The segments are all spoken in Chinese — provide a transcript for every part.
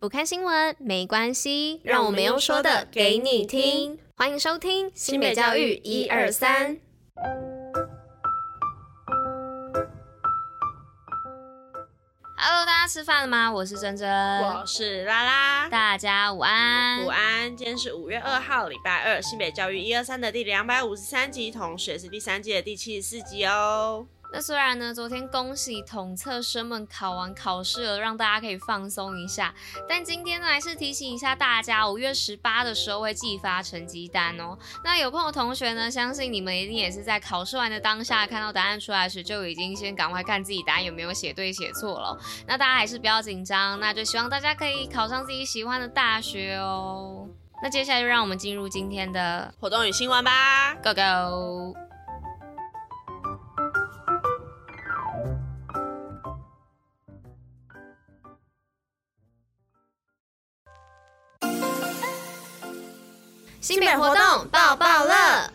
不看新闻没关系，让我们用说的给你听。欢迎收听新北教育一二三。Hello，大家吃饭了吗？我是珍珍，我是拉拉，大家午安。午安，今天是五月二号，礼拜二，新北教育一二三的第两百五十三集，同时也是第三季的第七十四集哦。那虽然呢，昨天恭喜统测生们考完考试了，让大家可以放松一下，但今天呢，还是提醒一下大家，五月十八的时候会寄发成绩单哦。那有空的同学呢，相信你们一定也是在考试完的当下，看到答案出来时，就已经先赶快看自己答案有没有写对写错了。那大家还是不要紧张，那就希望大家可以考上自己喜欢的大学哦。那接下来就让我们进入今天的活动与新闻吧，Go Go！新品活动爆爆乐。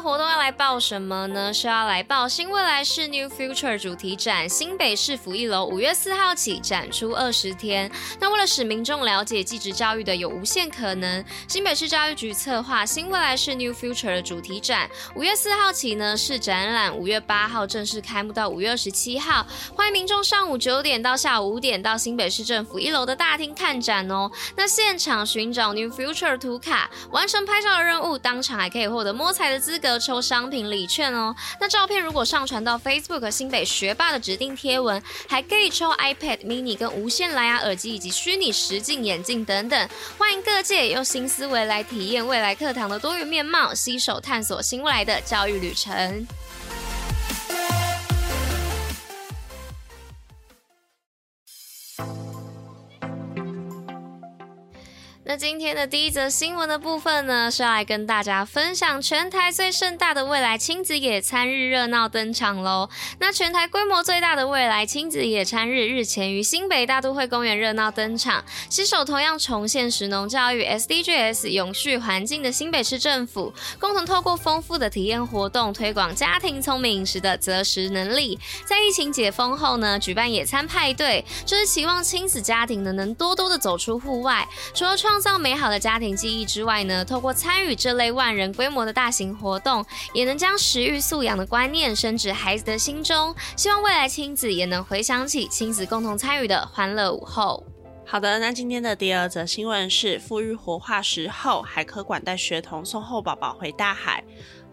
活动要来报什么呢？是要来报新未来市 New Future 主题展，新北市府一楼五月四号起展出二十天。那为了使民众了解继职教育的有无限可能，新北市教育局策划新未来市 New Future 的主题展，五月四号起呢是展览，五月八号正式开幕到五月二十七号，欢迎民众上午九点到下午五点到新北市政府一楼的大厅看展哦。那现场寻找 New Future 图卡，完成拍照的任务，当场还可以获得摸彩的资格抽商品礼券哦。那照片如果上传到 Facebook 新北学霸的指定贴文，还可以抽 iPad mini 跟无线蓝牙耳机以及虚拟实境眼镜等等。欢迎各界用新思维来体验未来课堂的多元面貌，携手探索新未来的教育旅程。那今天的第一则新闻的部分呢，是要来跟大家分享全台最盛大的未来亲子野餐日热闹登场喽。那全台规模最大的未来亲子野餐日日前于新北大都会公园热闹登场，携手同样重现食农教育 SDGs 永续环境的新北市政府，共同透过丰富的体验活动，推广家庭聪明饮食的择食能力。在疫情解封后呢，举办野餐派对，就是期望亲子家庭呢能多多的走出户外，除了创创造美好的家庭记忆之外呢，透过参与这类万人规模的大型活动，也能将食欲素养的观念升至孩子的心中。希望未来亲子也能回想起亲子共同参与的欢乐午后。好的，那今天的第二则新闻是：富裕活化石后，海科馆带学童送后宝宝回大海。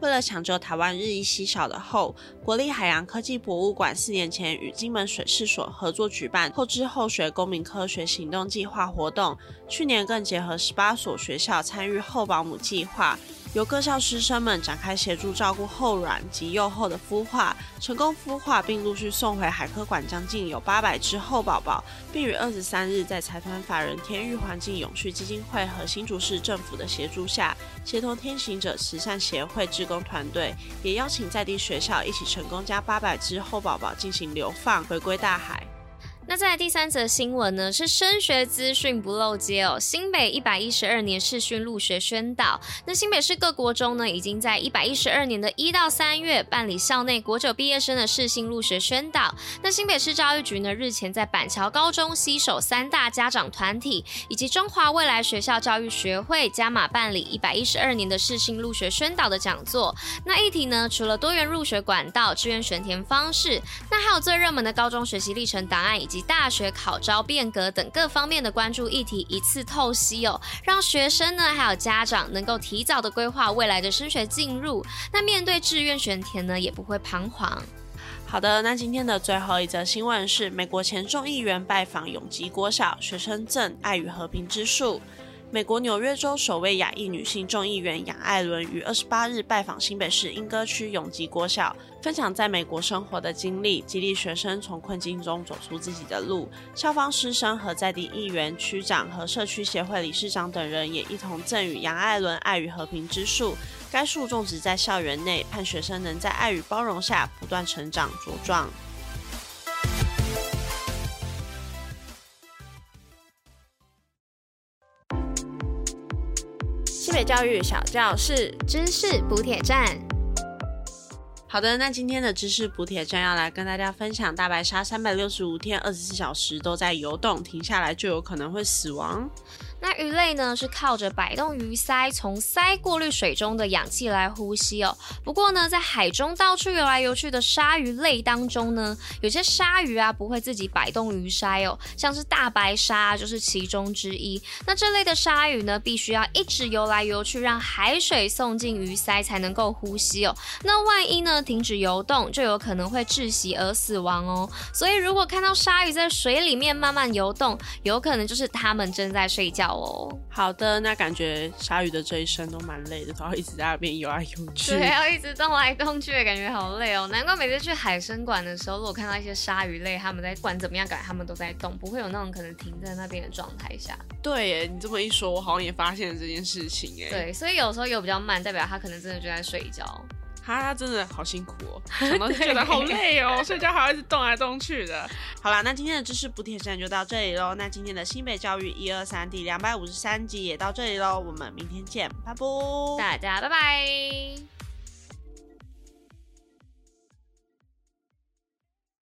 为了抢救台湾日益稀少的后，国立海洋科技博物馆四年前与金门水事所合作举办“后知后学公民科学行动计划”活动，去年更结合十八所学校参与后保姆计划。由各校师生们展开协助照顾后卵及幼后的孵化，成功孵化并陆续送回海科馆，将近有八百只后宝宝，并于二十三日在财团法人天域环境永续基金会和新竹市政府的协助下，协同天行者慈善协会志工团队，也邀请在地学校一起成功将八百只后宝宝进行流放，回归大海。那再来第三则新闻呢，是升学资讯不漏接哦。新北一百一十二年试训入学宣导，那新北市各国中呢，已经在一百一十二年的一到三月办理校内国九毕业生的试训入学宣导。那新北市教育局呢，日前在板桥高中携手三大家长团体以及中华未来学校教育学会加码办理一百一十二年的试训入学宣导的讲座。那议题呢，除了多元入学管道、志愿选填方式，那还有最热门的高中学习历程档案以及及大学考招变革等各方面的关注议题一次透析哦，让学生呢还有家长能够提早的规划未来的升学进入，那面对志愿选填呢也不会彷徨。好的，那今天的最后一则新闻是美国前众议员拜访永吉国小，学生赠爱与和平之树。美国纽约州首位亚裔女性众议员杨艾伦于二十八日拜访新北市莺歌区永吉国小，分享在美国生活的经历，激励学生从困境中走出自己的路。校方师生和在地议员、区长和社区协会理事长等人也一同赠予杨艾伦爱与和平之树。该树种植在校园内，盼学生能在爱与包容下不断成长茁壮。教育小教室知识补铁站。好的，那今天的知识补铁站要来跟大家分享，大白鲨三百六十五天、二十四小时都在游动，停下来就有可能会死亡。那鱼类呢，是靠着摆动鱼鳃从鳃过滤水中的氧气来呼吸哦。不过呢，在海中到处游来游去的鲨鱼类当中呢，有些鲨鱼啊不会自己摆动鱼鳃哦，像是大白鲨就是其中之一。那这类的鲨鱼呢，必须要一直游来游去，让海水送进鱼鳃才能够呼吸哦。那万一呢停止游动，就有可能会窒息而死亡哦。所以如果看到鲨鱼在水里面慢慢游动，有可能就是它们正在睡觉哦。哦，好的，那感觉鲨鱼的这一生都蛮累的，都要一直在那边游来游去，对，要一直动来动去，感觉好累哦。难怪每次去海生馆的时候，如果看到一些鲨鱼类，他们在不管怎么样，感觉他们都在动，不会有那种可能停在那边的状态下。对耶，你这么一说，我好像也发现了这件事情哎。对，所以有时候游比较慢，代表他可能真的就在睡觉。他真的好辛苦哦，想到就觉得好累哦，睡觉还要一直动来动去的。好啦，那今天的知识补帖站就到这里喽。那今天的新北教育一二三第两百五十三集也到这里喽，我们明天见，拜拜，大家拜拜。